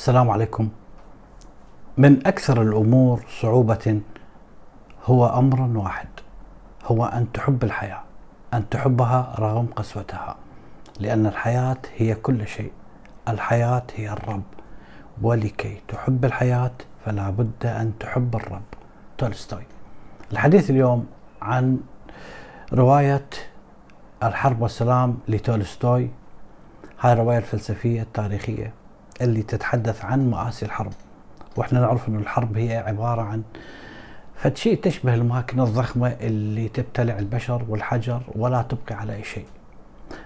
السلام عليكم. من أكثر الأمور صعوبة هو أمر واحد هو أن تحب الحياة أن تحبها رغم قسوتها لأن الحياة هي كل شيء الحياة هي الرب. ولكي تحب الحياة فلا بد أن تحب الرب. تولستوي. الحديث اليوم عن رواية الحرب والسلام لتولستوي. هاي الرواية الفلسفية التاريخية. اللي تتحدث عن مآسي الحرب وإحنا نعرف ان الحرب هي عبارة عن فد شيء تشبه الماكينة الضخمة اللي تبتلع البشر والحجر ولا تبقي على أي شيء.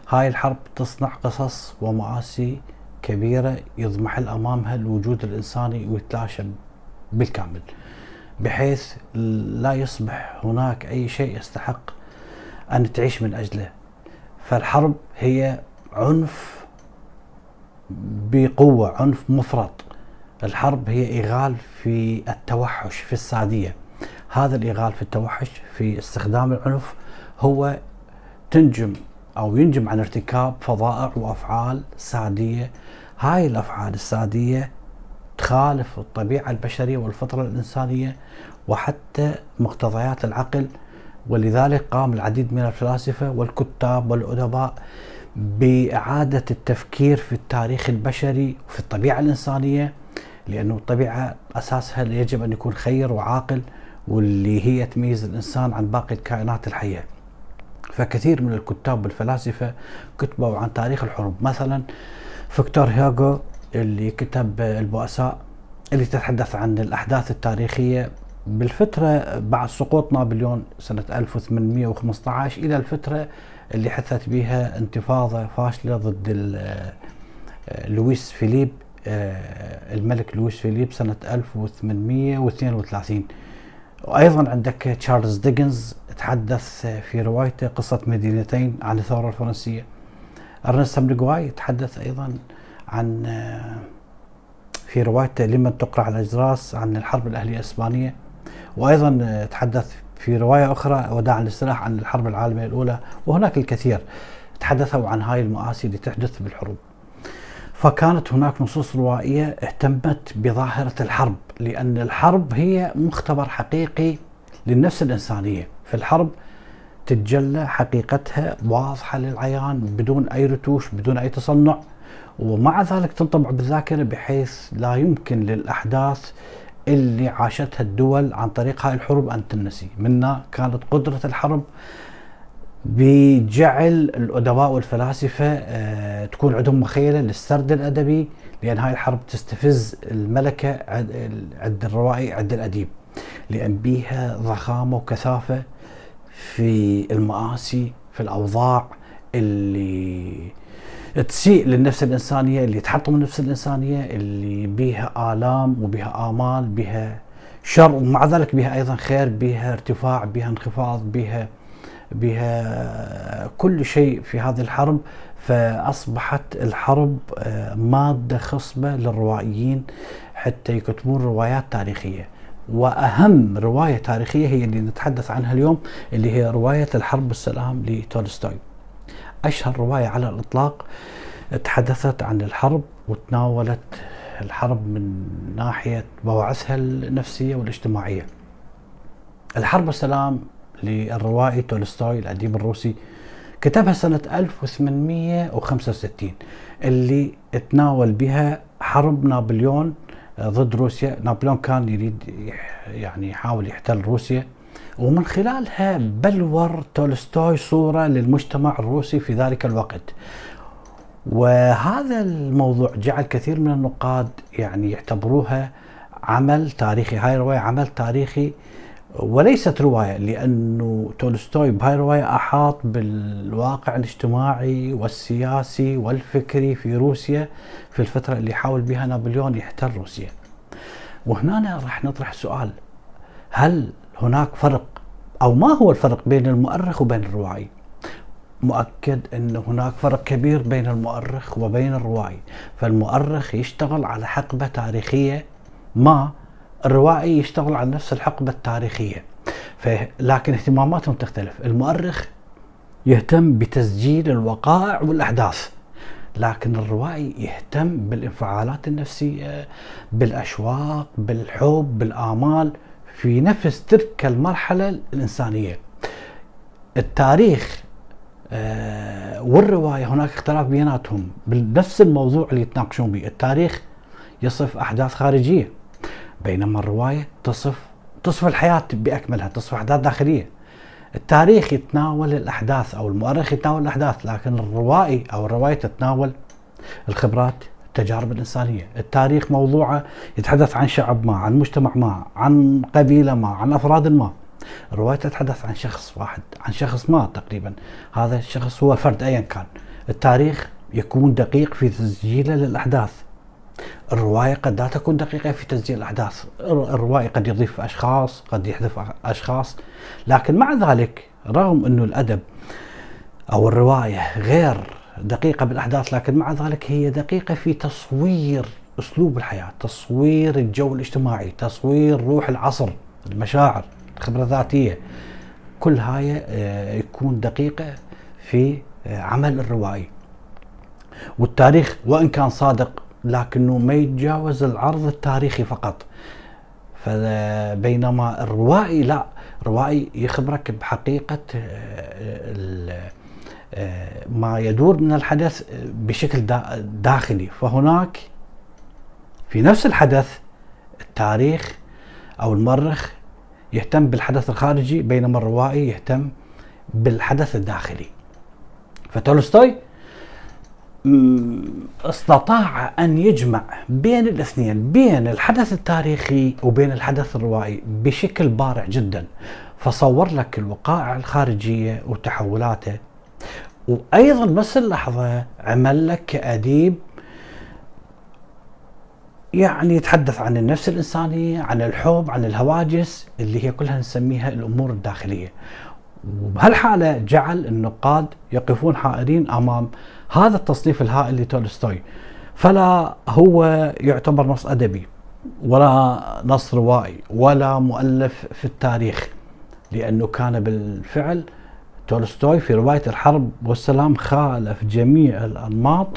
هاي الحرب تصنع قصص ومآسي كبيرة يضمحل امامها الوجود الإنساني ويتلاشى بالكامل بحيث لا يصبح هناك أي شيء يستحق أن تعيش من أجله. فالحرب هي عنف بقوة عنف مفرط. الحرب هي إغال في التوحش في السادية هذا الإغال في التوحش في استخدام العنف هو تنجم أو ينجم عن ارتكاب فظائع وأفعال سادية هاي الأفعال السادية تخالف الطبيعة البشرية والفطرة الإنسانية وحتى مقتضيات العقل. ولذلك قام العديد من الفلاسفة والكتاب والأدباء بإعادة التفكير في التاريخ البشري وفي الطبيعة الإنسانية لأنه الطبيعة أساسها يجب أن يكون خير وعاقل واللي هي تميز الإنسان عن باقي الكائنات الحية. فكثير من الكتاب والفلاسفة كتبوا عن تاريخ الحروب. مثلا فيكتور هيوغو اللي كتب البؤساء اللي تتحدث عن الأحداث التاريخية بالفترة بعد سقوط نابليون سنة 1815 إلى الفترة اللي حدثت بها انتفاضة فاشلة ضد لويس فيليب آه، الملك لويس فيليب سنة 1832 وأيضا عندك تشارلز ديكنز تحدث في روايته قصة مدينتين عن الثورة الفرنسية. أرنست هملغواي يتحدث أيضا عن آه، في روايته لمن تقرع الأجراس عن الحرب الأهلية الإسبانية. وأيضا تحدث في رواية أخرى وداعا للسلاح عن الحرب العالمية الأولى وهناك الكثير تحدثوا عن هاي المآسي اللي تحدث بالحروب. فكانت هناك نصوص روائية اهتمت بظاهرة الحرب لأن الحرب هي مختبر حقيقي للنفس الإنسانية. في الحرب تتجلى حقيقتها واضحة للعيان بدون أي رتوش بدون أي تصنع ومع ذلك تنطبع بالذاكرة بحيث لا يمكن للأحداث اللي عاشتها الدول عن طريق هاي الحروب أن تنسي منا كانت قدرة الحرب بجعل الأدباء والفلاسفة آه، تكون عندهم مخيلة للسرد الأدبي لأن هاي الحرب تستفز الملكة عند الروائي عند الأديب لأن بيها ضخامة وكثافة في المآسي في الأوضاع اللي تسيء للنفس الإنسانية اللي تحطم النفس الإنسانية اللي بيها آلام وبيها آمال بيها شر ومع ذلك بها أيضا خير بها ارتفاع بها انخفاض بها بها كل شيء في هذه الحرب. فأصبحت الحرب آه، مادة خصبة للروائيين حتى يكتبون روايات تاريخية. وأهم رواية تاريخية هي اللي نتحدث عنها اليوم اللي هي رواية الحرب والسلام لتولستوي. أشهر رواية على الإطلاق تحدثت عن الحرب وتناولت الحرب من ناحية بواعثها النفسية والاجتماعية. الحرب والسلام للروائي تولستوي الأديب الروسي كتبها سنة 1865 اللي تناول بها حرب نابليون ضد روسيا. نابليون كان يريد يعني يحاول يحتل روسيا. ومن خلالها بلور تولستوي صورة للمجتمع الروسي في ذلك الوقت. وهذا الموضوع جعل كثير من النقاد يعني يعتبروها عمل تاريخي هاي الرواية عمل تاريخي وليست رواية لأنه تولستوي بهاي الرواية أحاط بالواقع الاجتماعي والسياسي والفكري في روسيا في الفترة اللي حاول بها نابليون يحتل روسيا. وهنا راح نطرح سؤال. هل هناك فرق أو ما هو الفرق بين المؤرخ وبين الروائي مؤكد أن هناك فرق كبير بين المؤرخ وبين الروائي فالمؤرخ يشتغل على حقبة تاريخية ما الروائي يشتغل على نفس الحقبة التاريخية. لكن اهتماماتهم تختلف. المؤرخ يهتم بتسجيل الوقائع والأحداث لكن الروائي يهتم بالانفعالات النفسية بالأشواق بالحب بالآمال. في نفس تلك المرحلة الإنسانية. التاريخ آه، والرواية هناك اختلاف بيناتهم بنفس الموضوع اللي يتناقشون به. التاريخ يصف أحداث خارجية بينما الرواية تصف تصف الحياة بأكملها تصف أحداث داخلية. التاريخ يتناول الأحداث أو المؤرخ يتناول الأحداث لكن الروائي أو الرواية تتناول الخبرات التجارب الإنسانية. التاريخ موضوعه يتحدث عن شعب ما عن مجتمع ما عن قبيلة ما عن أفراد ما. الرواية تتحدث عن شخص واحد عن شخص ما تقريبا. هذا الشخص هو فرد أيا كان. التاريخ يكون دقيق في تسجيله للأحداث الرواية قد لا تكون دقيقة في تسجيل الأحداث. الروائي قد يضيف أشخاص قد يحذف أشخاص. لكن مع ذلك رغم أنه الأدب أو الرواية غير دقيقة بالأحداث لكن مع ذلك هي دقيقة في تصوير أسلوب الحياة تصوير الجو الاجتماعي تصوير روح العصر المشاعر الخبرة الذاتية. كل هاي آه، يكون دقيقة في آه، عمل الروائي. والتاريخ وإن كان صادق لكنه ما يتجاوز العرض التاريخي فقط. فبينما الروائي لا الروائي يخبرك بحقيقة آه، ما يدور من الحدث بشكل داخلي. فهناك في نفس الحدث التاريخ أو المؤرخ يهتم بالحدث الخارجي بينما الروائي يهتم بالحدث الداخلي. فتولستوي استطاع أن يجمع بين الاثنين بين الحدث التاريخي وبين الحدث الروائي بشكل بارع جدا. فصور لك الوقائع الخارجية وتحولاته وأيضا بس اللحظة عمل لك كأديب يعني يتحدث عن النفس الإنسانية عن الحب عن الهواجس اللي هي كلها نسميها الأمور الداخلية. وبهالحالة جعل النقاد يقفون حائرين أمام هذا التصنيف الهائل لتولستوي. فلا هو يعتبر نص أدبي ولا نص روائي ولا مؤلف في التاريخ لأنه كان بالفعل تولستوي في رواية الحرب والسلام خالف جميع الأنماط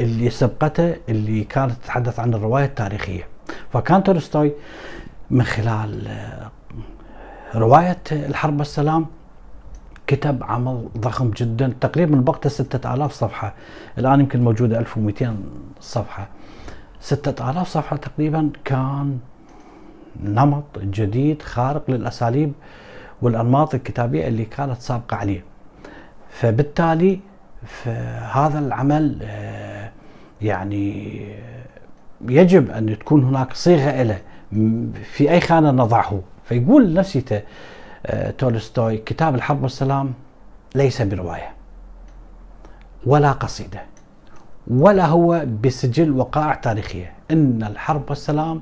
اللي سبقته اللي كانت تتحدث عن الرواية التاريخية. فكان تولستوي من خلال رواية الحرب والسلام كتب عمل ضخم جدا تقريبا بوقته 6000 صفحة. الآن يمكن موجودة 1200 صفحة. 6000 صفحة تقريبا كان نمط جديد خارق للأساليب والأنماط الكتابية اللي كانت سابقة عليه. فبالتالي هذا العمل آه، يعني يجب أن تكون هناك صيغة له في أي خانة نضعه؟ فيقول نفسيته آه، تولستوي كتاب الحرب والسلام ليس برواية ولا قصيدة. ولا هو بسجل وقائع تاريخية. إن الحرب والسلام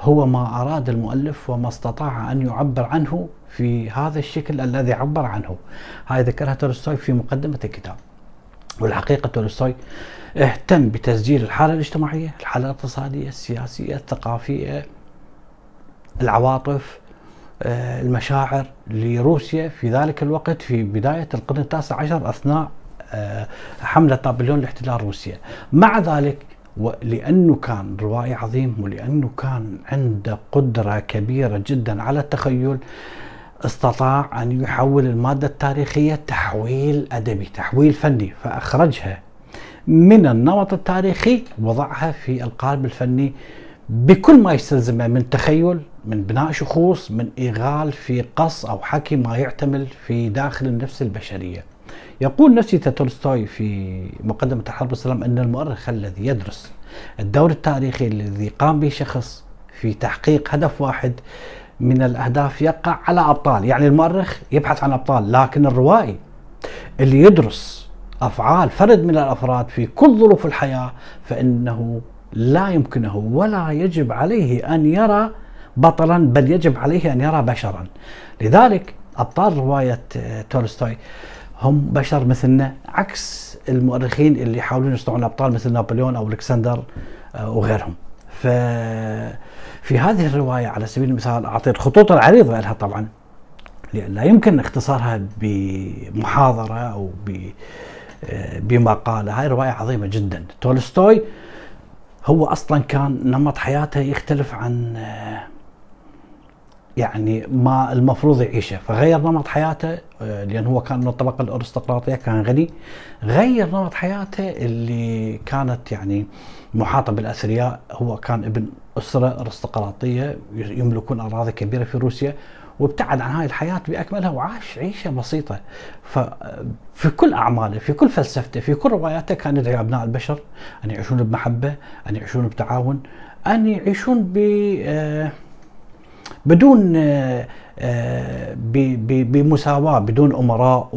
هو ما أراد المؤلف وما استطاع أن يعبر عنه في هذا الشكل الذي عبر عنه. هاي ذكرها تولستوي في مقدمة الكتاب. والحقيقة تولستوي اهتم بتسجيل الحالة الاجتماعية الحالة الاقتصادية السياسية الثقافية العواطف آه، المشاعر لروسيا في ذلك الوقت في بداية القرن التاسع عشر أثناء حملة نابليون لاحتلال روسيا. مع ذلك ولأنه كان روائي عظيم ولأنه كان عنده قدرة كبيرة جدا على التخيل استطاع أن يحول المادة التاريخية تحويل أدبي تحويل فني. فأخرجها من النمط التاريخي وضعها في القالب الفني بكل ما يستلزمه من تخيل من بناء شخوص من إيغال في قص أو حكي ما يعتمل في داخل النفس البشرية. يقول نفسي تولستوي في مقدمة الحرب والسلام أن المؤرخ الذي يدرس الدور التاريخي الذي قام به شخص في تحقيق هدف واحد من الأهداف يقع على أبطال. يعني المؤرخ يبحث عن أبطال لكن الروائي اللي يدرس أفعال فرد من الأفراد في كل ظروف الحياة فإنه لا يمكنه ولا يجب عليه أن يرى بطلا بل يجب عليه أن يرى بشرا. لذلك أبطال رواية تولستوي هم بشر مثلنا عكس المؤرخين اللي يحاولون يصنعون أبطال مثل نابليون أو ألكسندر آه، وغيرهم. ففي هذه الرواية على سبيل المثال أعطي الخطوط العريضة لها طبعا. لا يمكن اختصارها بمحاضرة أو آه، بما قال هاي رواية عظيمة جدا. تولستوي هو أصلا كان نمط حياته يختلف عن آه، يعني ما المفروض يعيشه. فغير نمط حياته آه، لأن هو كان من الطبقة الأرستقراطية كان غني. غير نمط حياته اللي كانت يعني محاطة بالأثرياء هو كان ابن أسرة أرستقراطية يملكون أراضي كبيرة في روسيا. وابتعد عن هاي الحياة بأكملها وعاش عيشة بسيطة. ففي كل أعماله في كل فلسفته في كل رواياته كان يدعي أبناء البشر أن يعيشون بمحبة أن يعيشون بتعاون أن يعيشون ب آه، بدون آه، آه، بمساواة بدون أمراء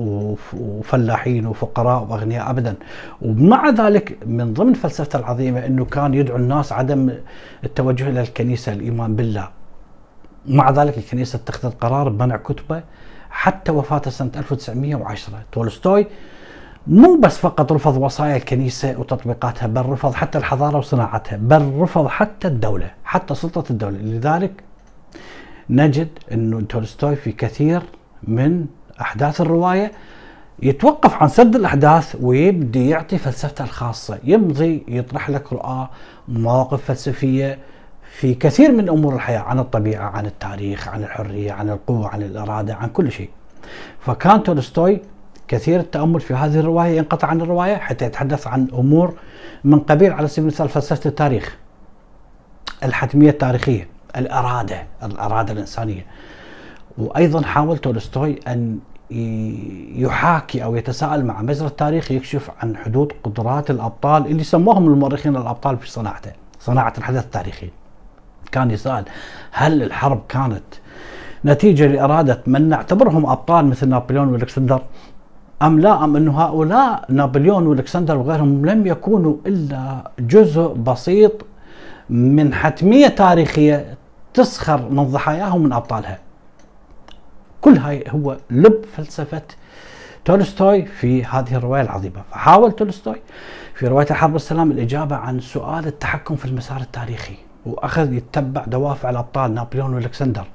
وفلاحين وفقراء وأغنياء أبدا. ومع ذلك من ضمن فلسفته العظيمة أنه كان يدعو الناس عدم التوجه إلى الكنيسة الإيمان بالله. مع ذلك الكنيسة اتخذت قرار بمنع كتبه حتى وفاته سنة 1910 تولستوي مو بس فقط رفض وصايا الكنيسة وتطبيقاتها بل رفض حتى الحضارة وصناعتها بل رفض حتى الدولة حتى سلطة الدولة. لذلك نجد أنه تولستوي في كثير من أحداث الرواية يتوقف عن سرد الأحداث ويبدي يعطي فلسفته الخاصة يمضي يطرح لك رؤى مواقف فلسفية في كثير من أمور الحياة عن الطبيعة، عن التاريخ، عن الحرية، عن القوة، عن الإرادة، عن كل شيء. فكان تولستوي كثير التأمل في هذه الرواية ينقطع عن الرواية حتى يتحدث عن أمور من قبيل على سبيل المثال فلسفة التاريخ. الحتمية التاريخية، الإرادة، الإرادة الإنسانية. وأيضا حاول تولستوي أن يحاكي أو يتساءل مع مجرى التاريخ يكشف عن حدود قدرات الأبطال اللي سموهم المؤرخين الأبطال في صناعته، صناعة الحدث التاريخي. كان يسأل هل الحرب كانت نتيجة لإرادة من نعتبرهم أبطال مثل نابليون والكسندر أم لا أم أنه هؤلاء نابليون والكسندر وغيرهم لم يكونوا إلا جزء بسيط من حتمية تاريخية تسخر من ضحاياهم من أبطالها. كل هاي هو لب فلسفة تولستوي في هذه الرواية العظيمة. فحاول تولستوي في رواية الحرب والسلام الإجابة عن سؤال التحكم في المسار التاريخي وأخذ يتبع دوافع الابطال نابليون والكسندر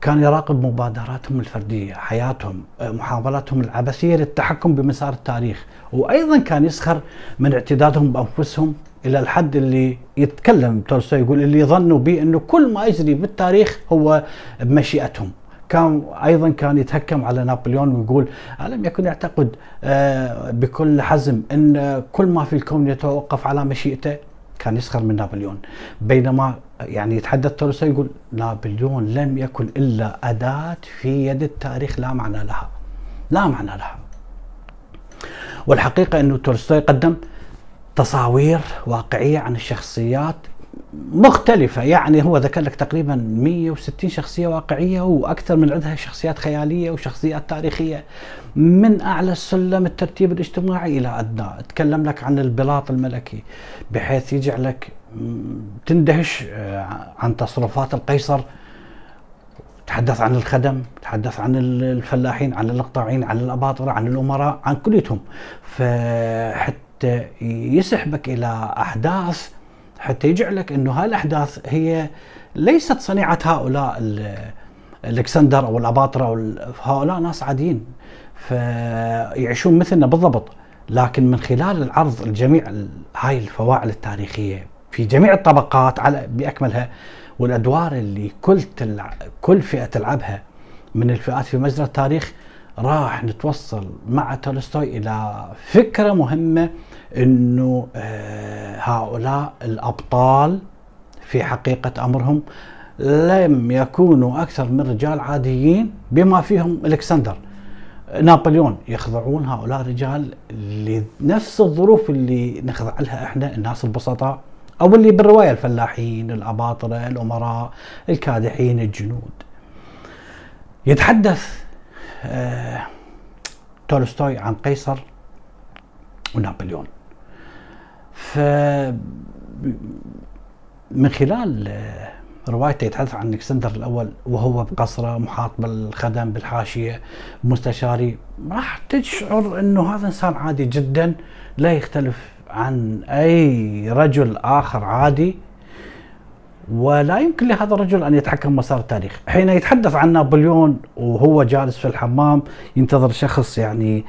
كان يراقب مبادراتهم الفردية، حياتهم، محاولاتهم العبثية للتحكم بمسار التاريخ، وأيضا كان يسخر من اعتدادهم بأنفسهم إلى الحد اللي يتكلم تولستوي يقول اللي ظنوا به إنه كل ما يجري بالتاريخ هو بمشيئتهم. كان أيضا كان يتهكم على نابليون ويقول ألم يكن يعتقد آه، بكل حزم إن كل ما في الكون يتوقف على مشيئته كان يسخر من نابليون. بينما يعني يتحدث تولستوي يقول نابليون لم يكن إلا أداة في يد التاريخ لا معنى لها. لا معنى لها. والحقيقة إنه تولستوي قدم تصاوير واقعية عن الشخصيات مختلفة. يعني هو ذكر لك تقريبا 160 شخصية واقعية وأكثر من عندها شخصيات خيالية وشخصيات تاريخية من أعلى السلم الترتيب الاجتماعي إلى أدنى. تكلم لك عن البلاط الملكي بحيث يجعلك تندهش آه، عن تصرفات القيصر. تحدث عن الخدم تحدث عن الفلاحين عن الإقطاعيين عن الأباطرة عن الأمراء عن كليتهم. فحتى يسحبك إلى أحداث حتى يجعلك إنه هالأحداث هي ليست صنيعة هؤلاء الكسندر أو الأباطرة أو هؤلاء ناس عاديين. فيعيشون مثلنا بالضبط لكن من خلال العرض الجميع هاي الفواعل التاريخية في جميع الطبقات على بأكملها والأدوار اللي كل تلع... كل فئة تلعبها من الفئات في مجرى التاريخ راح نتوصل مع تولستوي إلى فكرة مهمة إنه آه، هؤلاء الأبطال في حقيقة أمرهم لم يكونوا أكثر من رجال عاديين بما فيهم ألكسندر. نابليون يخضعون هؤلاء الرجال لنفس الظروف اللي نخضع لها إحنا الناس البسطاء أو اللي بالرواية الفلاحين الأباطرة الأمراء الكادحين الجنود. يتحدث آه تولستوي عن قيصر ونابليون. ف من خلال روايته يتحدث عن إلكسندر الأول وهو بقصره محاط بالخدم بالحاشية مستشاري راح تشعر إنه هذا إنسان عادي جدا لا يختلف عن أي رجل آخر عادي ولا يمكن لهذا الرجل أن يتحكم مسار التاريخ، حين يتحدث عن نابليون وهو جالس في الحمام ينتظر شخص يعني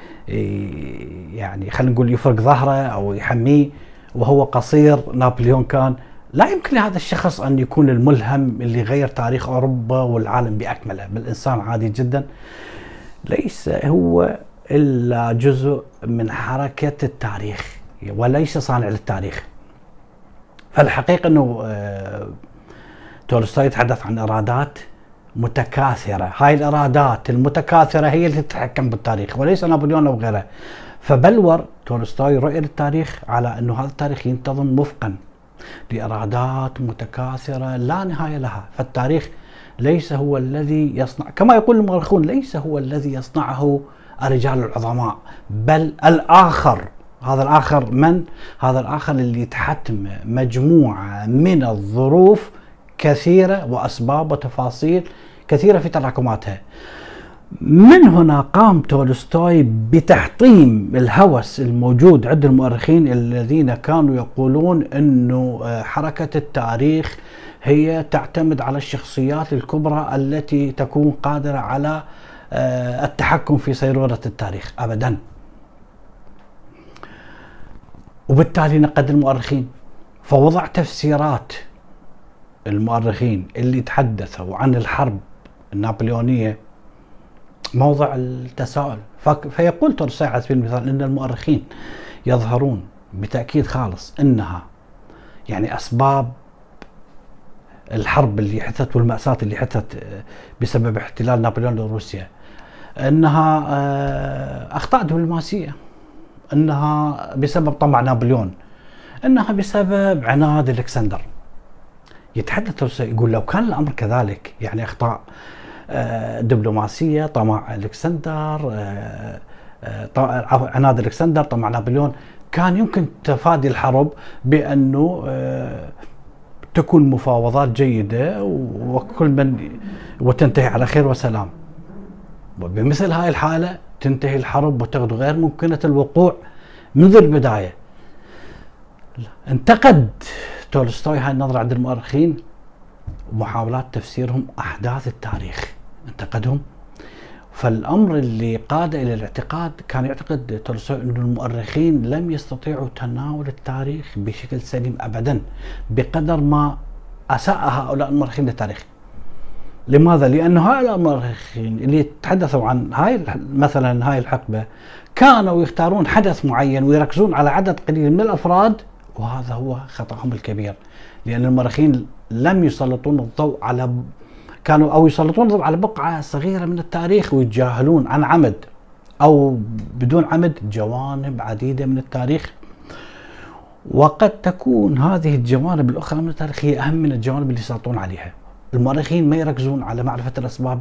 يعني خلينا نقول يفرق ظهره أو يحميه وهو قصير نابليون كان لا يمكن لهذا الشخص أن يكون الملهم اللي غير تاريخ أوروبا والعالم بأكمله، بل انسان عادي جدا ليس هو إلا جزء من حركة التاريخ وليس صانع للتاريخ. فالحقيقة إنه آه، تولستوي يتحدث عن إرادات متكاثرة، هاي الإرادات المتكاثرة هي اللي تتحكم بالتاريخ وليس نابليون أو غيره. فبلور تولستوي رؤية للتاريخ على أنه هذا التاريخ ينتظم وفقا لإرادات متكاثرة لا نهاية لها، فالتاريخ ليس هو الذي يصنع كما يقول المؤرخون ليس هو الذي يصنعه الرجال العظماء بل الآخر هذا الآخر من؟ هذا الآخر اللي تحتم مجموعة من الظروف كثيرة وأسباب وتفاصيل كثيرة في تراكماتها. من هنا قام تولستوي بتحطيم الهوس الموجود عند المؤرخين الذين كانوا يقولون إنه آه، حركة التاريخ هي تعتمد على الشخصيات الكبرى التي تكون قادرة على آه، التحكم في سيروره التاريخ ابدا. وبالتالي نقد المؤرخين فوضع تفسيرات المؤرخين اللي تحدثوا عن الحرب النابليونية موضع التساؤل. فيقول تورساي على سبيل المثال إن المؤرخين يظهرون بتأكيد خالص إنها يعني أسباب الحرب اللي حدثت والمأساة اللي حدثت بسبب احتلال نابليون لروسيا. إنها آه، اخطاء دبلوماسيه إنها بسبب طمع نابليون. إنها بسبب عناد ألكسندر. يتحدث يقول لو كان الأمر كذلك يعني أخطاء آه، دبلوماسية طمع ألكسندر آه، آه، عناد ألكسندر طمع نابليون. كان يمكن تفادي الحرب بأنه تكون مفاوضات جيدة وكل من وتنتهي على خير وسلام. بمثل هاي الحالة تنتهي الحرب وتغدو غير ممكنة الوقوع منذ البداية. انتقد تولستوي هاي النظرة عند المؤرخين ومحاولات تفسيرهم أحداث التاريخ. انتقدهم فالأمر اللي قاد إلى الاعتقاد كان يعتقد تولستوي أن المؤرخين لم يستطيعوا تناول التاريخ بشكل سليم أبدا بقدر ما أساء هؤلاء المؤرخين للتاريخ. لماذا؟ لأن هؤلاء المؤرخين اللي يتحدثوا عن هاي مثلا هاي الحقبة كانوا يختارون حدث معين ويركزون على عدد قليل من الأفراد وهذا هو خطأهم الكبير. لأن المؤرخين لم يسلطون الضوء على كانوا أو يسلطون على بقعة صغيرة من التاريخ ويتجاهلون عن عمد أو بدون عمد جوانب عديدة من التاريخ. وقد تكون هذه الجوانب الأخرى من التاريخ هي أهم من الجوانب اللي يسلطون عليها. المؤرخين ما يركزون على معرفة الأسباب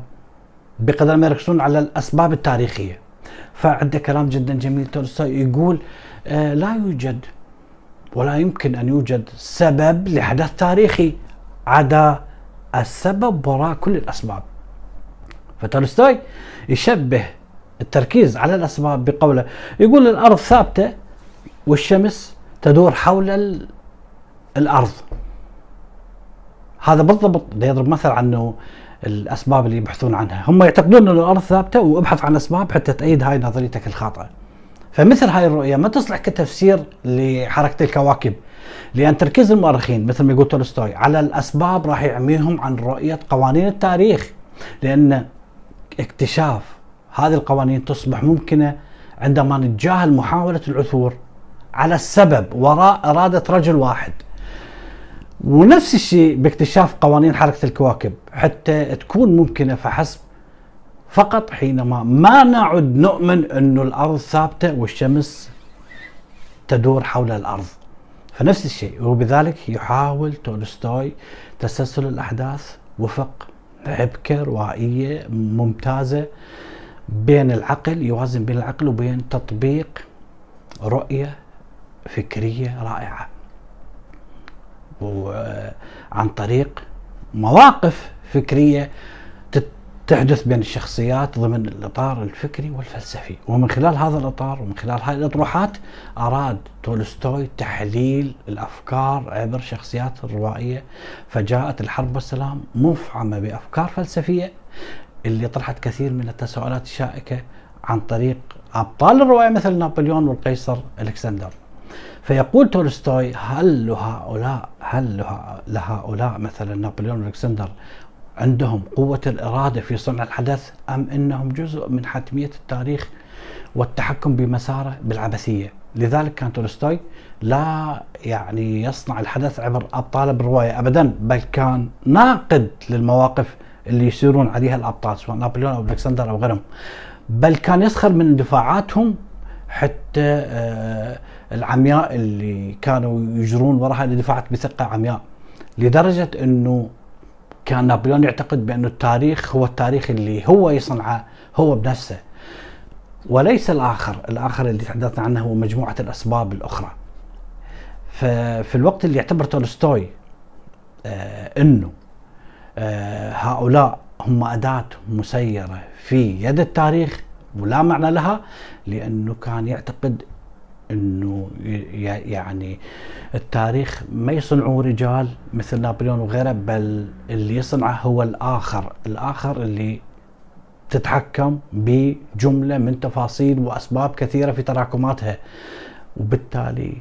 بقدر ما يركزون على الأسباب التاريخية. فعنده كلام جدا جميل تولستوي يقول آه لا يوجد ولا يمكن أن يوجد سبب لحدث تاريخي. عدا السبب وراء كل الأسباب. فتولستوي يشبه التركيز على الأسباب بقوله يقول الأرض ثابتة والشمس تدور حول الأرض. هذا بالضبط يضرب مثل عنه الأسباب اللي يبحثون عنها. هم يعتقدون ان الأرض ثابتة وابحث عن أسباب حتى تأيد هاي نظريتك الخاطئة. فمثل هاي الرؤية ما تصلح كتفسير لحركة الكواكب. لأن تركيز المؤرخين مثل ما يقول تولستوي على الأسباب راح يعميهم عن رؤية قوانين التاريخ. لأن اكتشاف هذه القوانين تصبح ممكنة عندما نتجاهل محاولة العثور على السبب وراء إرادة رجل واحد. ونفس الشيء باكتشاف قوانين حركة الكواكب. حتى تكون ممكنة فحسب فقط حينما ما نعد نؤمن أن الأرض ثابتة والشمس تدور حول الأرض. فنفس الشيء وبذلك يحاول تولستوي تسلسل الأحداث وفق حبكة روائية ممتازة بين العقل يوازن بين العقل وبين تطبيق رؤية فكرية رائعة. وعن طريق مواقف فكرية تحدث بين الشخصيات ضمن الإطار الفكري والفلسفي. ومن خلال هذا الإطار ومن خلال هذه الأطروحات أراد تولستوي تحليل الأفكار عبر شخصيات الروائية. فجاءت الحرب والسلام مفعمة بأفكار فلسفية اللي طرحت كثير من التساؤلات الشائكة عن طريق أبطال الرواية مثل نابليون والقيصر ألكسندر. فيقول تولستوي هل لهؤلاء هل لهؤلاء مثلا نابليون والكسندر عندهم قوة الإرادة في صنع الحدث أم أنهم جزء من حتمية التاريخ والتحكم بمساره بالعبثية؟ لذلك كان تولستوي لا يعني يصنع الحدث عبر أبطال بالرواية أبدا بل كان ناقد للمواقف اللي يسيرون عليها الأبطال سواء نابليون أو ألكسندر أو غيرهم. بل كان يسخر من اندفاعاتهم حتى آه العمياء اللي كانوا يجرون وراها اللي دفعت بثقة عمياء لدرجة أنه كان نابليون يعتقد بأن التاريخ هو التاريخ اللي هو يصنعه هو بنفسه. وليس الآخر الآخر اللي تحدثنا عنه هو مجموعة الأسباب الأخرى. ففي الوقت اللي يعتبر تولستوي آه أنه آه هؤلاء هم أداة مسيرة في يد التاريخ ولا معنى لها لأنه كان يعتقد إنه يعني التاريخ ما يصنعه رجال مثل نابليون وغيره بل اللي يصنعه هو الآخر، الآخر اللي تتحكم بجملة من تفاصيل وأسباب كثيرة في تراكماتها. وبالتالي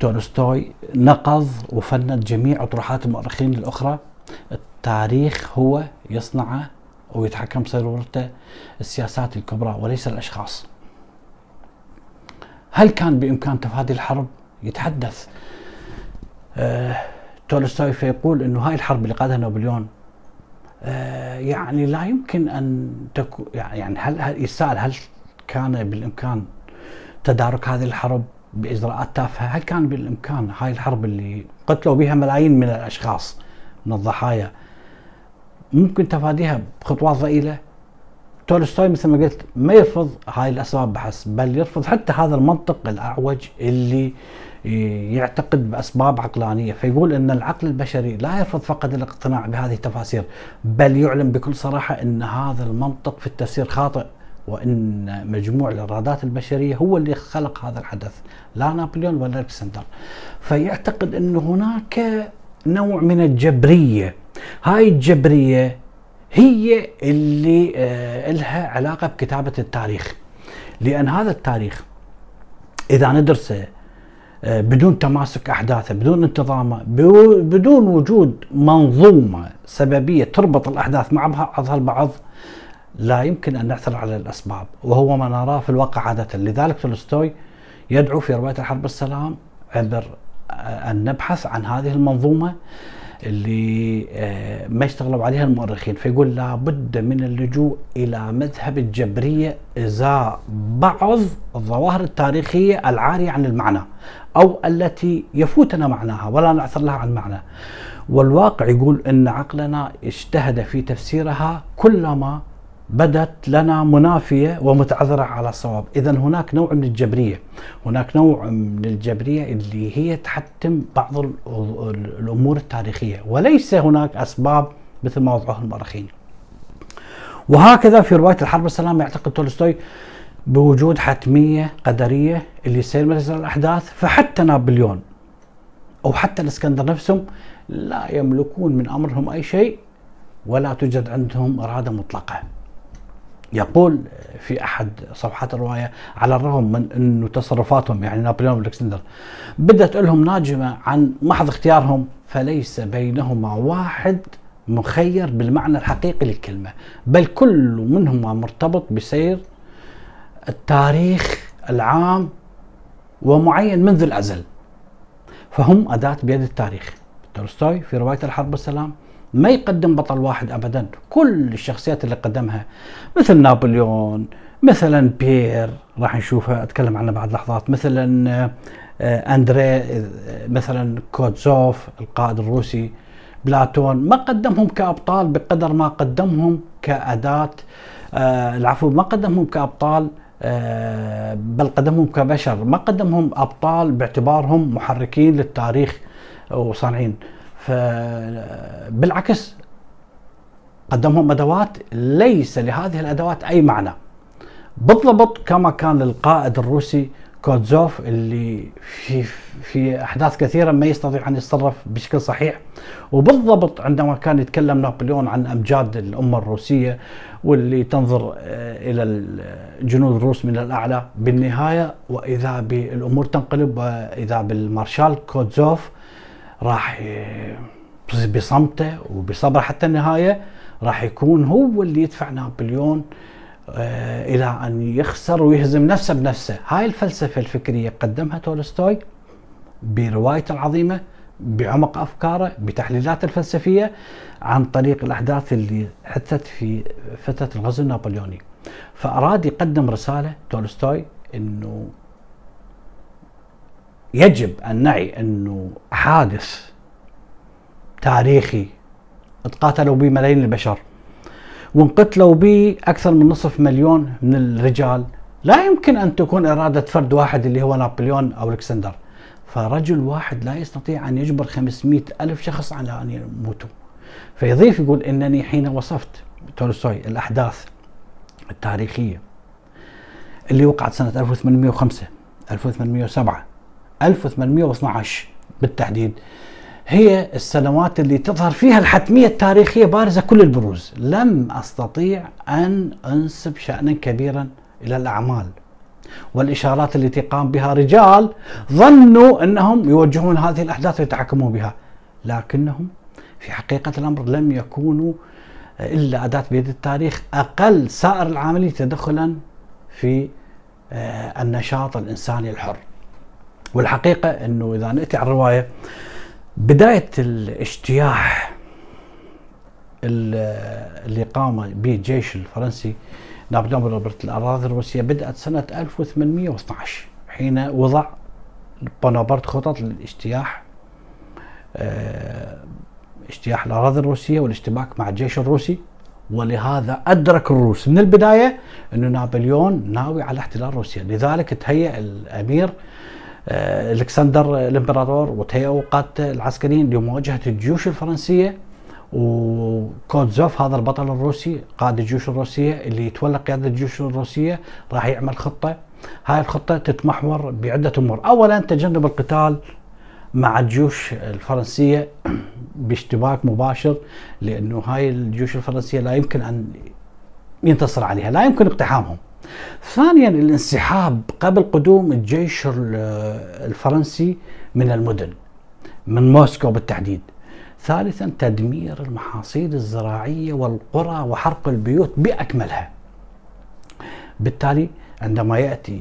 تولستوي نقض وفند جميع أطروحات المؤرخين الأخرى. التاريخ هو يصنعه ويتحكم بصيرورته السياسات الكبرى وليس الأشخاص. هل كان بامكان تفادي الحرب؟ يتحدث آه تولستوي فيقول إنه هاي الحرب اللي قادها نابليون آه يعني لا يمكن أن تكون يعني هل يسأل هل كان بالإمكان تدارك هذه الحرب بإجراءات تافهة؟ هل كان بالإمكان هاي الحرب اللي قتلوا بها ملايين من الأشخاص من الضحايا ممكن تفاديها بخطوات ضئيلة؟ تولستوي مثل ما قلت ما يرفض هاي الأسباب بحث بل يرفض حتى هذا المنطق الأعوج اللي يعتقد بأسباب عقلانية. فيقول إن العقل البشري لا يرفض فقط الاقتناع بهذه التفاسير بل يعلن بكل صراحة إن هذا المنطق في التفسير خاطئ وإن مجموع الإرادات البشرية هو اللي خلق هذا الحدث لا نابليون ولا الكسندر فيعتقد إن هناك نوع من الجبرية. هاي الجبرية هي اللي آه لها علاقة بكتابة التاريخ. لأن هذا التاريخ إذا ندرسه آه بدون تماسك أحداثه بدون انتظامه بدون وجود منظومة سببية تربط الأحداث مع بعضها البعض لا يمكن أن نعثر على الأسباب. وهو ما نراه في الواقع عادة. لذلك تولستوي يدعو في رواية الحرب السلام عبر آه، أن نبحث عن هذه المنظومة. اللي آه، ما اشتغلوا عليها المؤرخين فيقول لابد من اللجوء إلى مذهب الجبرية ازاء بعض الظواهر التاريخية العارية عن المعنى أو التي يفوتنا معناها ولا نعثر لها عن معنى. والواقع يقول إن عقلنا اجتهد في تفسيرها كلما بدت لنا منافية ومتعذرة على الصواب. إذا هناك نوع من الجبرية. هناك نوع من الجبرية اللي هي تحتم بعض الأمور التاريخية وليس هناك أسباب مثل ما وضعوها المؤرخين وهكذا في رواية الحرب والسلام يعتقد تولستوي بوجود حتمية قدرية اللي يصير مثل الأحداث فحتى نابليون أو حتى الإسكندر نفسهم لا يملكون من أمرهم أي شيء ولا توجد عندهم إرادة مطلقة. يقول في أحد صفحات الرواية على الرغم من انه تصرفاتهم يعني نابليون والكسندر بدت لهم ناجمة عن محض اختيارهم فليس بينهما واحد مخير بالمعنى الحقيقي للكلمة بل كل منهما مرتبط بسير التاريخ العام ومعين منذ الأزل فهم أداة بيد التاريخ. تولستوي في رواية الحرب والسلام. ما يقدم بطل واحد ابدا. كل الشخصيات اللي قدمها مثل نابليون مثلا بيير راح نشوفها أتكلم عنه بعد لحظات. مثلا آه، أندري آه، مثلا كوتزوف القائد الروسي. بلاتون ما قدمهم كأبطال بقدر ما قدمهم كأداة. آه العفو ما قدمهم كأبطال بل قدمهم كبشر. ما قدمهم أبطال باعتبارهم محركين للتاريخ وصانعين. فبالعكس قدمهم أدوات ليس لهذه الأدوات أي معنى. بالضبط كما كان القائد الروسي كوتزوف اللي في في أحداث كثيرة ما يستطيع أن يتصرف بشكل صحيح. وبالضبط عندما كان يتكلم نابليون عن أمجاد الأمة الروسية واللي تنظر آه، إلى الجنود الروس من الأعلى بالنهاية وإذا بالأمور تنقلب وإذا بالمارشال كوتزوف راح بصمته وبصبره حتى النهاية راح يكون هو اللي يدفع نابليون آه، إلى أن يخسر ويهزم نفسه بنفسه. هاي الفلسفة الفكرية قدمها تولستوي بروايته العظيمة بعمق أفكاره بتحليلاته الفلسفية عن طريق الأحداث اللي حدثت في فترة الغزو النابليوني. فأراد يقدم رسالة تولستوي إنه يجب أن نعي أنه حادث تاريخي تقاتلوا به ملايين البشر وانقتلوا به أكثر من نصف مليون من الرجال لا يمكن أن تكون إرادة فرد واحد اللي هو نابليون أو ألكسندر. فرجل واحد لا يستطيع أن يجبر 500 ألف شخص على أن يموتوا. فيضيف يقول إنني حين وصفت تولستوي الأحداث التاريخية اللي وقعت سنة 1805 1807 1812 بالتحديد. هي السنوات اللي تظهر فيها الحتمية التاريخية بارزة كل البروز. لم أستطيع أن أنسب شأنا كبيرا إلى الأعمال والإشارات التي قام بها رجال ظنوا أنهم يوجهون هذه الأحداث ويتحكمون بها لكنهم في حقيقة الأمر لم يكونوا إلا أداة بيد التاريخ أقل سائر العاملين تدخلا في آه، النشاط الإنساني الحر. والحقيقة أنه إذا نأتي على الرواية بداية الاجتياح اللي قام به الجيش الفرنسي نابليون بونابرت الأراضي الروسية بدأت سنة 1812 حين وضع بونابرت خطط للاجتياح آه اجتياح الأراضي الروسية والاشتباك مع الجيش الروسي. ولهذا أدرك الروس من البداية أن نابليون ناوي على احتلال روسيا. لذلك تهيأ الأمير آه، ألكسندر الإمبراطور وتهيئوا قادته العسكريين لمواجهه الجيوش الفرنسية وكوتزوف هذا البطل الروسي قائد الجيوش الروسية اللي يتولى قيادة الجيوش الروسية راح يعمل خطة. هاي الخطة تتمحور بعدة أمور. اولا تجنب القتال مع الجيوش الفرنسية باشتباك مباشر لأنه هاي الجيوش الفرنسية لا يمكن أن ينتصر عليها لا يمكن اقتحامهم. ثانيا الانسحاب قبل قدوم الجيش الفرنسي من المدن من موسكو بالتحديد. ثالثا تدمير المحاصيل الزراعية والقرى وحرق البيوت بأكملها. بالتالي عندما يأتي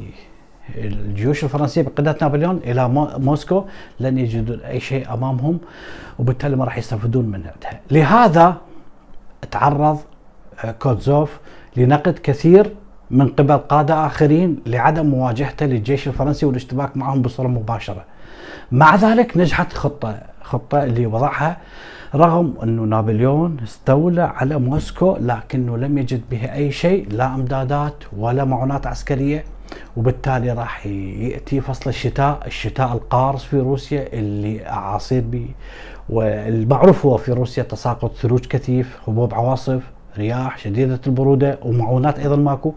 الجيوش الفرنسية بقيادة نابليون إلى موسكو لن يجدوا أي شيء أمامهم وبالتالي ما راح يستفيدون منها لهذا تعرض كوتزوف لنقد كثير من قبل قادة آخرين لعدم مواجهته للجيش الفرنسي والاشتباك معهم بصورة مباشرة. مع ذلك نجحت خطة خطة اللي وضعها رغم أنه نابليون استولى على موسكو لكنه لم يجد بها أي شيء لا أمدادات ولا معونات عسكرية. وبالتالي راح يأتي فصل الشتاء الشتاء القارس في روسيا اللي أعاصير به والمعروف هو في روسيا تساقط ثلوج كثيف هبوب عواصف. رياح شديدة البرودة ومعونات أيضا ماكو.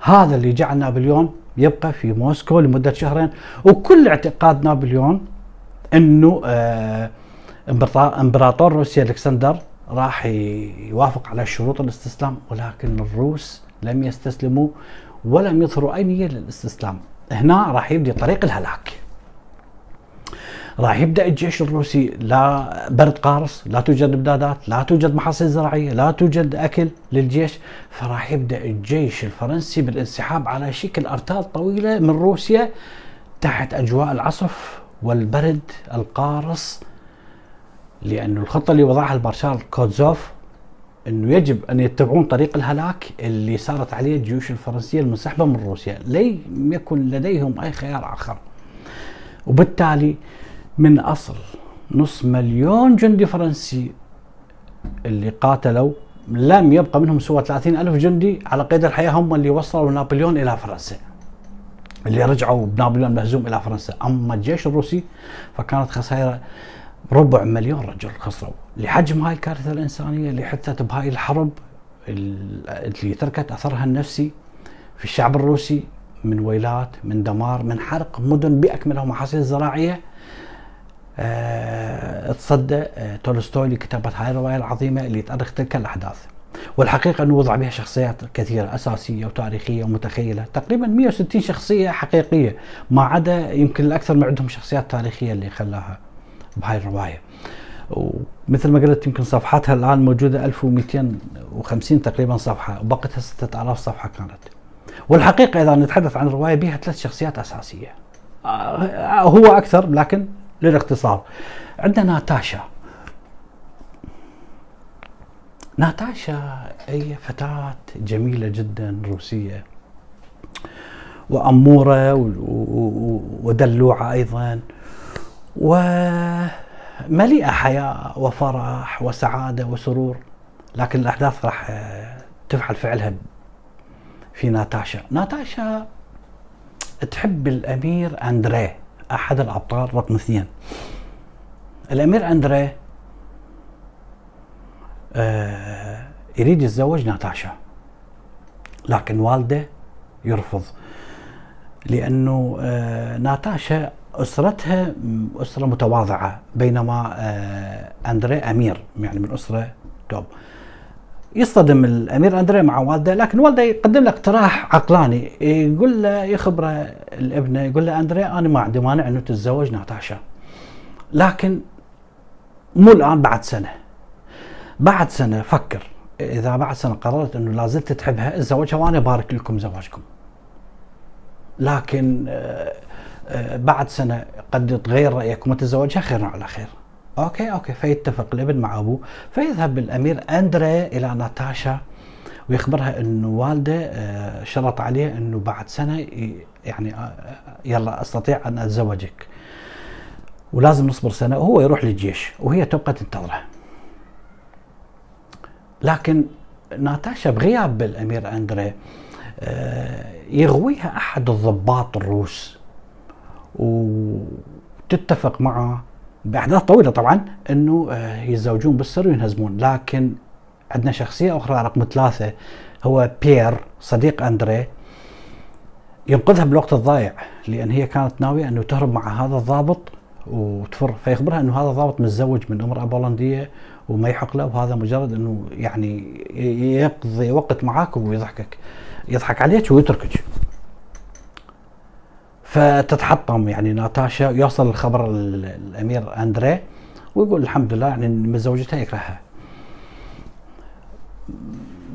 هذا اللي جعل نابليون يبقى في موسكو لمدة شهرين وكل اعتقاد نابليون أنه آه إمبراطور روسيا ألكسندر راح يوافق على شروط الاستسلام ولكن الروس لم يستسلموا ولم يظهروا أي نية للاستسلام. هنا راح يبدي طريق الهلاك. راح يبدأ الجيش الروسي. لا برد قارص لا توجد امدادات لا توجد محاصيل زراعية لا توجد أكل للجيش. فراح يبدأ الجيش الفرنسي بالانسحاب على شكل أرتال طويلة من روسيا تحت أجواء العصف والبرد القارص لأن الخطة اللي وضعها المارشال كوتزوف أنه يجب أن يتبعون طريق الهلاك اللي صارت عليه الجيوش الفرنسية المنسحبة من روسيا. لم يكن لديهم أي خيار آخر. وبالتالي من أصل نص مليون جندي فرنسي اللي قاتلوا لم يبقى منهم سوى 30 ألف جندي على قيد الحياة هم اللي وصلوا نابليون إلى فرنسا اللي رجعوا بنابليون مهزوم إلى فرنسا. أما الجيش الروسي فكانت خسائر ربع مليون رجل خسروا. لحجم هاي الكارثة الإنسانية اللي حدثت بهاي الحرب اللي تركت أثرها النفسي في الشعب الروسي من ويلات من دمار من حرق مدن بأكملها محاصيل زراعية. أه تصدى أه تولستوي لكتابة هاي الرواية العظيمة اللي تأرخ تلك الأحداث. والحقيقة أنه وضع بها شخصيات كثيرة أساسية وتاريخية ومتخيلة تقريبا 160 شخصية حقيقية ما عدا يمكن الأكثر من عندهم شخصيات تاريخية اللي خلاها بهاي الرواية. ومثل ما قلت يمكن صفحاتها الآن موجودة 1250 تقريبا صفحة وبقتها 6000 صفحة كانت. والحقيقة إذا نتحدث عن الرواية بها ثلاث شخصيات أساسية. آه، هو أكثر لكن للاختصار. عندنا ناتاشا. ناتاشا هي فتاة جميلة جدا روسية وأمورة ودلوعة أيضا ومليئة حياة وفرح وسعادة وسرور لكن الأحداث راح تفعل فعلها في ناتاشا. ناتاشا تحب الأمير أندريه. أحد الأبطال رقم اثنين. الأمير أندريه آه يريد يتزوج ناتاشا لكن والده يرفض لأنه آه ناتاشا أسرتها أسرة متواضعة بينما آه أندري أمير يعني من أسرة توب. يصطدم الأمير أندري مع والده لكن والده يقدم له اقتراح عقلاني. يقول له يخبره الابنه يقول له أندري أنا ما عندي مانع إنه تتزوج ناتاشا. لكن مو الآن بعد سنة. بعد سنة فكر. إذا بعد سنة قررت إنه لا زلت تحبها اتزوجها وأنا أبارك لكم زواجكم. لكن آه، آه، بعد سنة قد يتغير رأيك وما تتزوجها خير على خير. okay okay. فيتفق الابن مع أبوه. فيذهب الامير أندري إلى ناتاشا ويخبرها انه والده آه، شرط عليه إنه بعد سنة يعني لا أستطيع أن أتزوجك. ولازم نصبر سنة وهو يروح للجيش وهي تبقى تنتظره. لكن ناتاشا بغياب الامير أندري آه، يغويها أحد الضباط الروس. وتتفق معه بأحداث طويلة طبعا إنه آه، يتزوجون بالسر وينهزمون. لكن عندنا شخصية أخرى رقم ثلاثة هو بيير صديق أندري ينقذها بالوقت الضايع لأن هي كانت ناوية إنه تهرب مع هذا الضابط وتفر فيخبرها إنه هذا الضابط متزوج من أمرأة بولندية وما يحق له وهذا مجرد إنه يعني يقضي وقت معاك ويضحكك. يضحك عليك ويتركك. فتتحطم. يعني ناتاشا يوصل الخبر الامير أندري ويقول الحمد لله يعني متزوجتها يكرهها.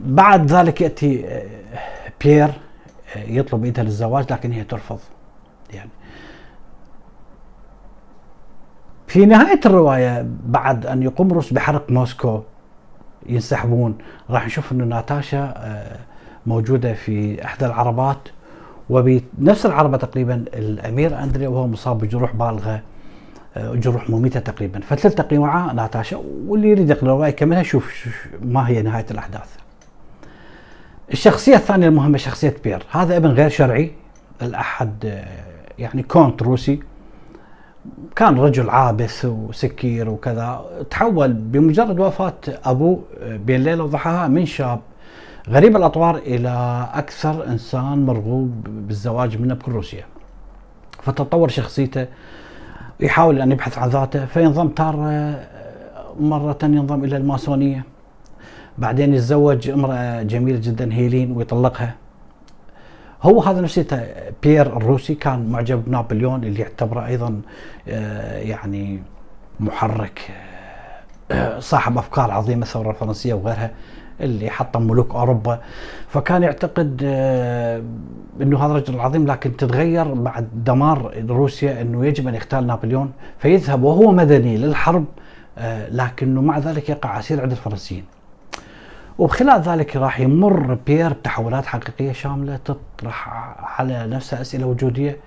بعد ذلك يأتي آه، بيير آه، يطلب إيدها للزواج لكن هي ترفض. يعني في نهاية الرواية بعد أن يقوم الروس بحرق موسكو ينسحبون راح نشوف أنه ناتاشا آه، موجودة في إحدى العربات. وبنفس العربة تقريبا الأمير أندري وهو مصاب بجروح بالغة آه، جروح مميتة تقريبا. فتلتقي مع ناتاشا واللي يريد يقرأ الرواية يكملها شوف ما هي نهاية الأحداث. الشخصية الثانية المهمة شخصية بيير هذا ابن غير شرعي لأحد آه، يعني كونت روسي. كان رجل عابث وسكير وكذا. تحول بمجرد وفاة أبوه بين ليلة وضحاها من شاب غريب الأطوار إلى أكثر إنسان مرغوب بالزواج منه بكل روسيا. فتطور شخصيته يحاول أن يبحث عن ذاته فينضم تارة مرة ينضم إلى الماسونية. بعدين يتزوج امرأة جميلة جدا هيلين ويطلقها. هو هذا نفسيته بيير الروسي كان معجب بنابليون اللي يعتبره أيضا آه، يعني محرك آه، صاحب أفكار عظيمة الثوره الفرنسيه وغيرها. اللي حطم ملوك أوروبا. فكان يعتقد آه، إنه هذا الرجل عظيم لكن تتغير بعد دمار روسيا إنه يجب أن يختال نابليون فيذهب وهو مدني للحرب لكنه مع ذلك يقع اسير عند الفرنسيين. وخلال ذلك راح يمر بيير بتحولات حقيقية شاملة تطرح على نفسها أسئلة وجودية.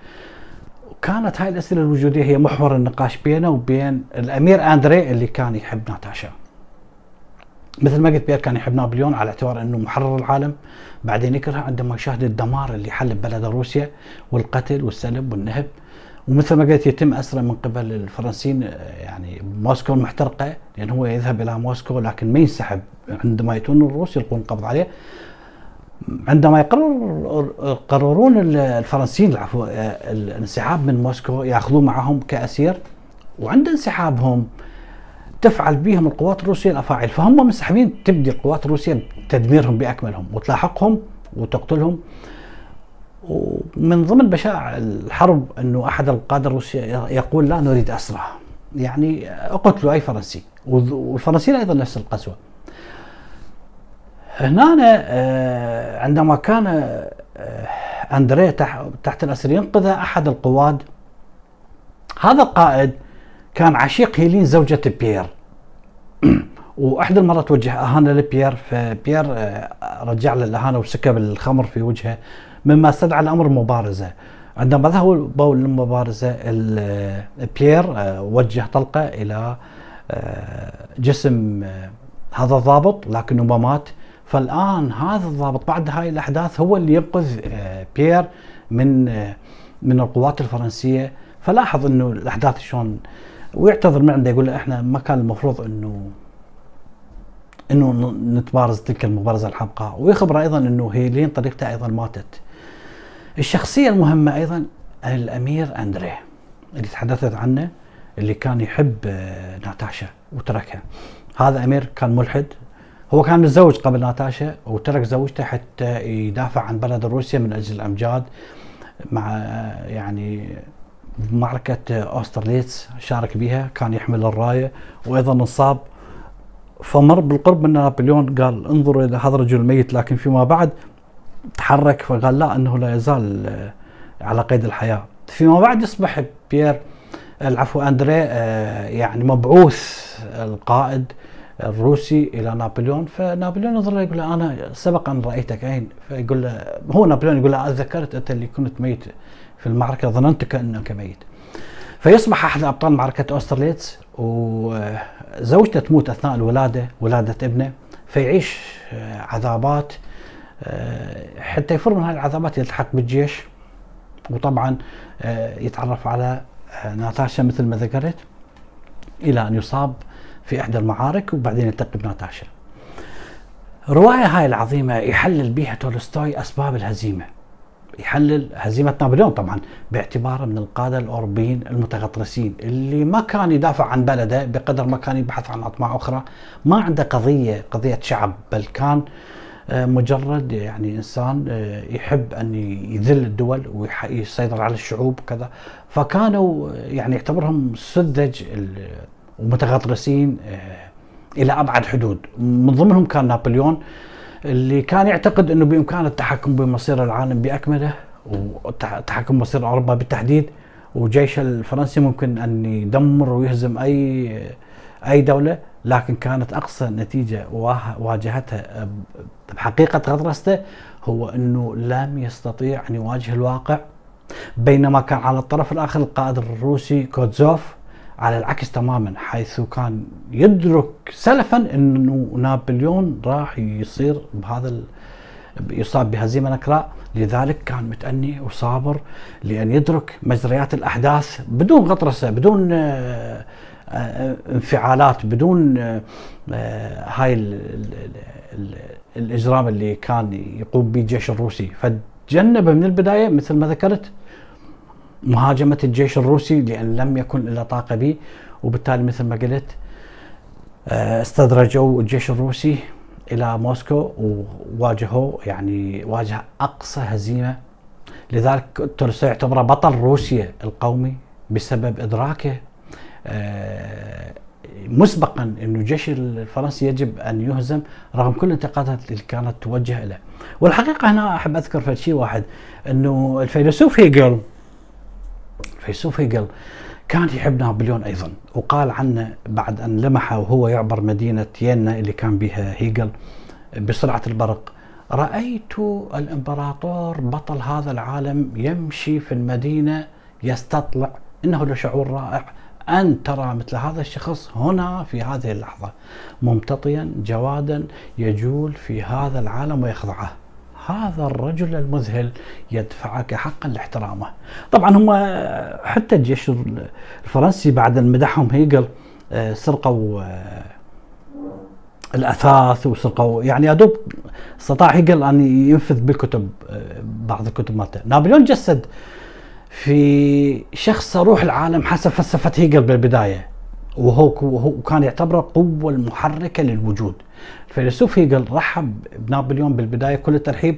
وكانت هاي الأسئلة الوجودية هي محور النقاش بينه وبين الأمير أندري اللي كان يحب ناتاشا. مثل ما قلت بيير كان يحب نابليون على اعتبار إنه محرر العالم. بعدين يكره عندما يشاهد الدمار اللي حل ببلد روسيا والقتل والسلب والنهب. ومثل ما قلت يتم أسره من قبل الفرنسيين يعني موسكو المحترقة لأن هو يذهب إلى موسكو لكن ما ينسحب. عندما ياتون الروس يلقون القبض عليه. عندما يقرر يقررون الفرنسيين العفو الانسحاب من موسكو يأخذون معهم كأسير. وعند انسحابهم تفعل بهم القوات الروسية الأفاعيل. فهم منسحبين تبدي القوات الروسية تدميرهم بأكملهم وتلاحقهم وتقتلهم. ومن ضمن بشاع الحرب أنه أحد القادة الروسية يقول لا نريد اسرى يعني اقتلوا أي فرنسي. والفرنسيين أيضا نفس القسوة. هنا آه، عندما كان آه، اندريه تحت الاسر ينقذ أحد القواد هذا القائد كان عشيق هيلين زوجة بيير. واحدى المرات وجه أهانة لبيير فبيير آه، رجع له الأهانة وسكب الخمر في وجهه مما استدعى الأمر مبارزة. عندما ذهبوا للمبارزة بيير وجه طلقة إلى جسم هذا الضابط لكنه ما مات. فالآن هذا الضابط بعد هاي الأحداث هو اللي ينقذ آه، بيير من آه، من القوات الفرنسية. فلاحظ إنه الأحداث شلون ويعتذر من عنده يقول إحنا ما كان المفروض انه إنه نتبارز تلك المبارزة الحمقاء ويخبر أيضا إنه هيلين طريقته أيضا ماتت. الشخصية المهمة أيضا الأمير اندريه اللي تحدثت عنه اللي كان يحب آه، ناتاشا وتركها. هذا أمير كان ملحد هو كان متزوج قبل ناتاشا وترك زوجته حتى يدافع عن بلد روسيا من أجل الأمجاد مع يعني معركة أوسترليتس شارك بها كان يحمل الراية وأيضا انصاب فمر بالقرب من نابليون قال انظروا إلى هذا الرجل الميت لكن فيما بعد تحرك فقال لا أنه لا يزال على قيد الحياة. فيما بعد يصبح بيير العفو أندري آه، يعني مبعوث القائد الروسي إلى نابليون. فنابليون نظر له يقول له أنا سبق أن رأيتك أين؟ فيقول له هو نابليون يقول له ذكرت أنت اللي كنت ميت في المعركة ظننتك انك ميت فيصبح أحد أبطال معركة أوسترليتس وزوجته تموت أثناء الولادة ولادة ابنه فيعيش عذابات حتى يفر من هذه العذابات يلتحق بالجيش وطبعا يتعرف على ناتاشا مثل ما ذكرت إلى أن يصاب في إحدى المعارك وبعدين يلتقي بناتاشا. الروايه هاي العظيمة يحلل بها تولستوي أسباب الهزيمة. يحلل هزيمة نابليون طبعا باعتباره من القادة الأوروبيين المتغطرسين اللي ما كان يدافع عن بلده بقدر ما كان يبحث عن أطماع أخرى، ما عنده قضية قضية شعب بل كان آه، مجرد يعني إنسان آه، يحب أن يذل الدول ويسيطر على الشعوب وكذا. فكانوا يعني يعتبرهم سذج ومتغطرسين آه، إلى أبعد حدود. من ضمنهم كان نابليون اللي كان يعتقد إنه بامكانه التحكم بمصير العالم بأكمله وتحكم مصير أوروبا بالتحديد وجيش الفرنسي ممكن أن يدمر ويهزم أي أي دولة لكن كانت أقصى نتيجة واجهتها بحقيقة غطرسته هو إنه لم يستطيع أن يواجه الواقع بينما كان على الطرف الآخر القائد الروسي كوتزوف على العكس تماما حيث كان يدرك سلفا إنه نابليون راح يصير بهذا يصاب بهزيمة نكراء. لذلك كان متأني وصابر لأن يدرك مجريات الأحداث بدون غطرسة بدون آه، آه، انفعالات بدون آه، هاي الإجرام اللي كان يقوم به الجيش الروسي. فتجنب من البداية مثل ما ذكرت مهاجمة الجيش الروسي لأن لم يكن إلا طاقة به وبالتالي مثل ما قلت آه، استدرجوا الجيش الروسي إلى موسكو وواجهوا يعني واجه أقصى هزيمة. لذلك تولستوي يعتبره بطل روسيا القومي بسبب إدراكه آه، مسبقا إنه الجيش الفرنسي يجب أن يهزم رغم كل الانتقادات اللي كانت توجه له والحقيقة هنا أحب أذكر شيء واحد إنه الفيلسوف هيجل فيلسوف هيجل كان يحب نابليون أيضا. وقال عنه بعد أن لمحه وهو يعبر مدينة يينا اللي كان بها هيجل بسرعة البرق. رأيت الإمبراطور بطل هذا العالم يمشي في المدينة يستطلع. إنه لشعور رائع. أن ترى مثل هذا الشخص هنا في هذه اللحظة. ممتطيا جوادا يجول في هذا العالم ويخضعه. هذا الرجل المذهل يدفعك حقا لاحترامه. طبعا هم حتى الجيش الفرنسي بعد مدحهم هيجل آه، سرقوا آه، الأثاث وسرقوا يعني أدوب استطاع هيجل أن ينفذ بالكتب آه، بعض الكتب مالته. نابليون جسد في شخص روح العالم حسب فلسفة هيجل بالبداية. وهو وهو كان يعتبره القوه المحركة للوجود. الفيلسوف هيجل رحب بنابليون بالبداية كل الترحيب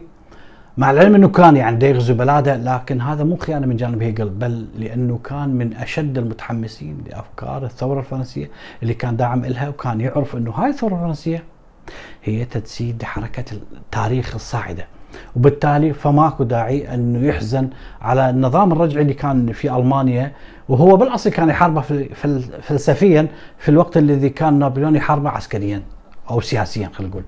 مع العلم إنه كان يعني يغزو بلاده لكن هذا مو خيانة من جانب هيجل بل لأنه كان من أشد المتحمسين لافكار الثورة الفرنسية اللي كان داعم لها وكان يعرف إنه هاي الثورة الفرنسية هي تجسيد حركه التاريخ الصاعدة. وبالتالي فماكو داعي إنه يحزن على النظام الرجعي اللي كان في ألمانيا وهو بالأصل كان يحاربه فلسفيا في الوقت الذي كان نابليون يحاربه عسكريا أو سياسيا خلينا نقول.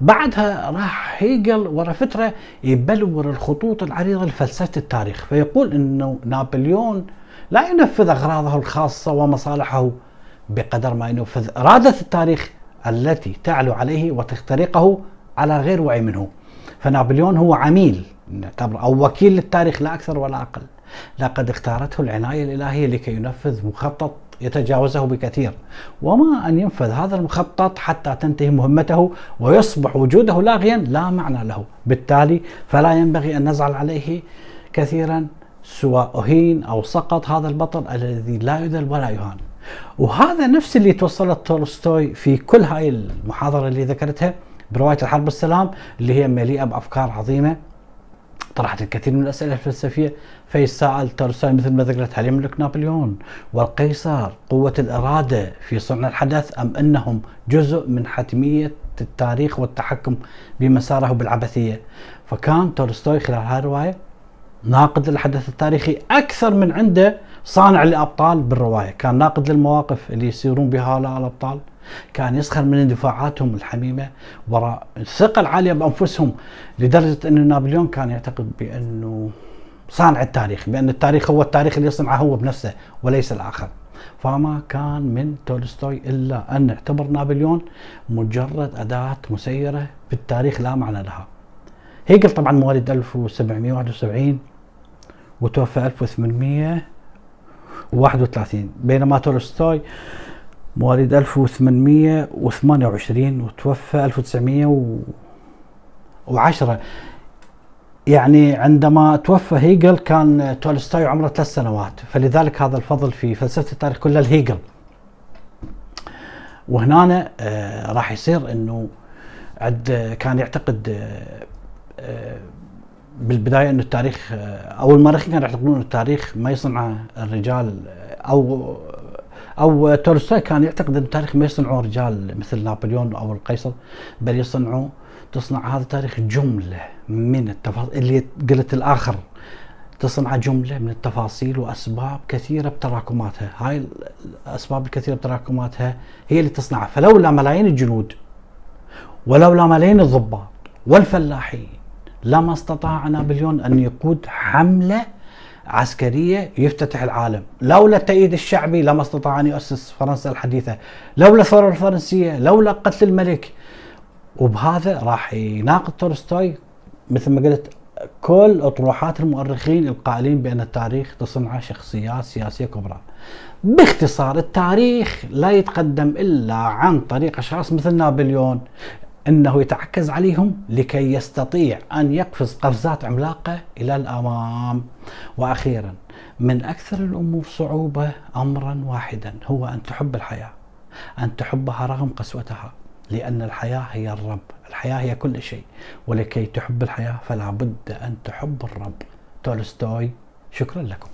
بعدها راح هيجل ورا فترة يبلور الخطوط العريضة لفلسفة التاريخ فيقول إنه نابليون لا ينفذ أغراضه الخاصة ومصالحه بقدر ما ينفذ إرادة التاريخ التي تعلو عليه وتخترقه على غير وعي منه. فنابليون هو عميل أو وكيل للتاريخ لا أكثر ولا أقل. لقد اختارته العناية الإلهية لكي ينفذ مخطط يتجاوزه بكثير. وما أن ينفذ هذا المخطط حتى تنتهي مهمته ويصبح وجوده لاغيا لا معنى له. بالتالي فلا ينبغي أن نزعل عليه كثيرا سواء أهين أو سقط هذا البطل الذي لا يذل ولا يهان. وهذا نفس اللي توصلت تولستوي في كل هاي المحاضرة اللي ذكرتها برواية الحرب السلام اللي هي مليئة بأفكار عظيمة طرحت الكثير من الأسئلة الفلسفية. فيسأل تولستوي مثل ما ذكرت هل يملك نابليون. والقيصر قوة الإرادة في صنع الحدث أم أنهم جزء من حتمية التاريخ والتحكم بمساره بالعبثية؟ فكان تولستوي خلال هذه الرواية ناقد للحدث التاريخي أكثر من عنده صانع لأبطال بالرواية. كان ناقد للمواقف اللي يصيرون بها الأبطال. كان يسخر من اندفاعاتهم الحميمة وراء الثقة العالية بأنفسهم لدرجة أن نابليون كان يعتقد بأنه صانع التاريخ بأن التاريخ هو التاريخ اللي يصنعه هو بنفسه وليس الآخر. فما كان من تولستوي إلا أن اعتبر نابليون مجرد أداة مسيرة بالتاريخ لا معنى لها. هيجل طبعا مواليد 1771 وتوفى 1831 بينما تولستوي مواليد 1828 وتوفى 1910 يعني عندما توفى هيجل كان تولستوي عمره ثلاث سنوات فلذلك هذا الفضل في فلسفة التاريخ كله لهيجل. وهنا آه راح يصير إنه عد كان يعتقد آه آه بالبداية إنه التاريخ آه، أو المؤرخين كانوا يعتقدون ان التاريخ ما يصنعه الرجال آه، أو أو تولستوي كان يعتقد إن التاريخ ما يصنعه رجال مثل نابليون أو القيصر بل يصنعوا تصنع هذا التاريخ جملة من التفاصيل اللي قلت الآخر تصنع جملة من التفاصيل وأسباب كثيرة بتراكماتها، هاي الأسباب الكثيرة بتراكماتها هي اللي تصنعها، فلولا ملايين الجنود ولولا ملايين الضباط والفلاحين لما استطاع نابليون أن يقود حملة عسكرية يفتتح العالم، لولا التأييد الشعبي لما استطاع أن يؤسس فرنسا الحديثة، لولا الثورة الفرنسية، لولا قتل الملك. وبهذا راح يناقض تولستوي مثل ما قلت كل أطروحات المؤرخين القائلين بأن التاريخ تصنع شخصيات سياسية كبرى. باختصار التاريخ لا يتقدم إلا عن طريق أشخاص مثل نابليون. أنه يتعكز عليهم لكي يستطيع أن يقفز قفزات عملاقه إلى الأمام. وأخيرا من أكثر الأمور صعوبة امرا واحدا هو أن تحب الحياة. أن تحبها رغم قسوتها. لأن الحياة هي الرب الحياة هي كل شيء ولكي تحب الحياة فلا بد أن تحب الرب تولستوي شكرا لكم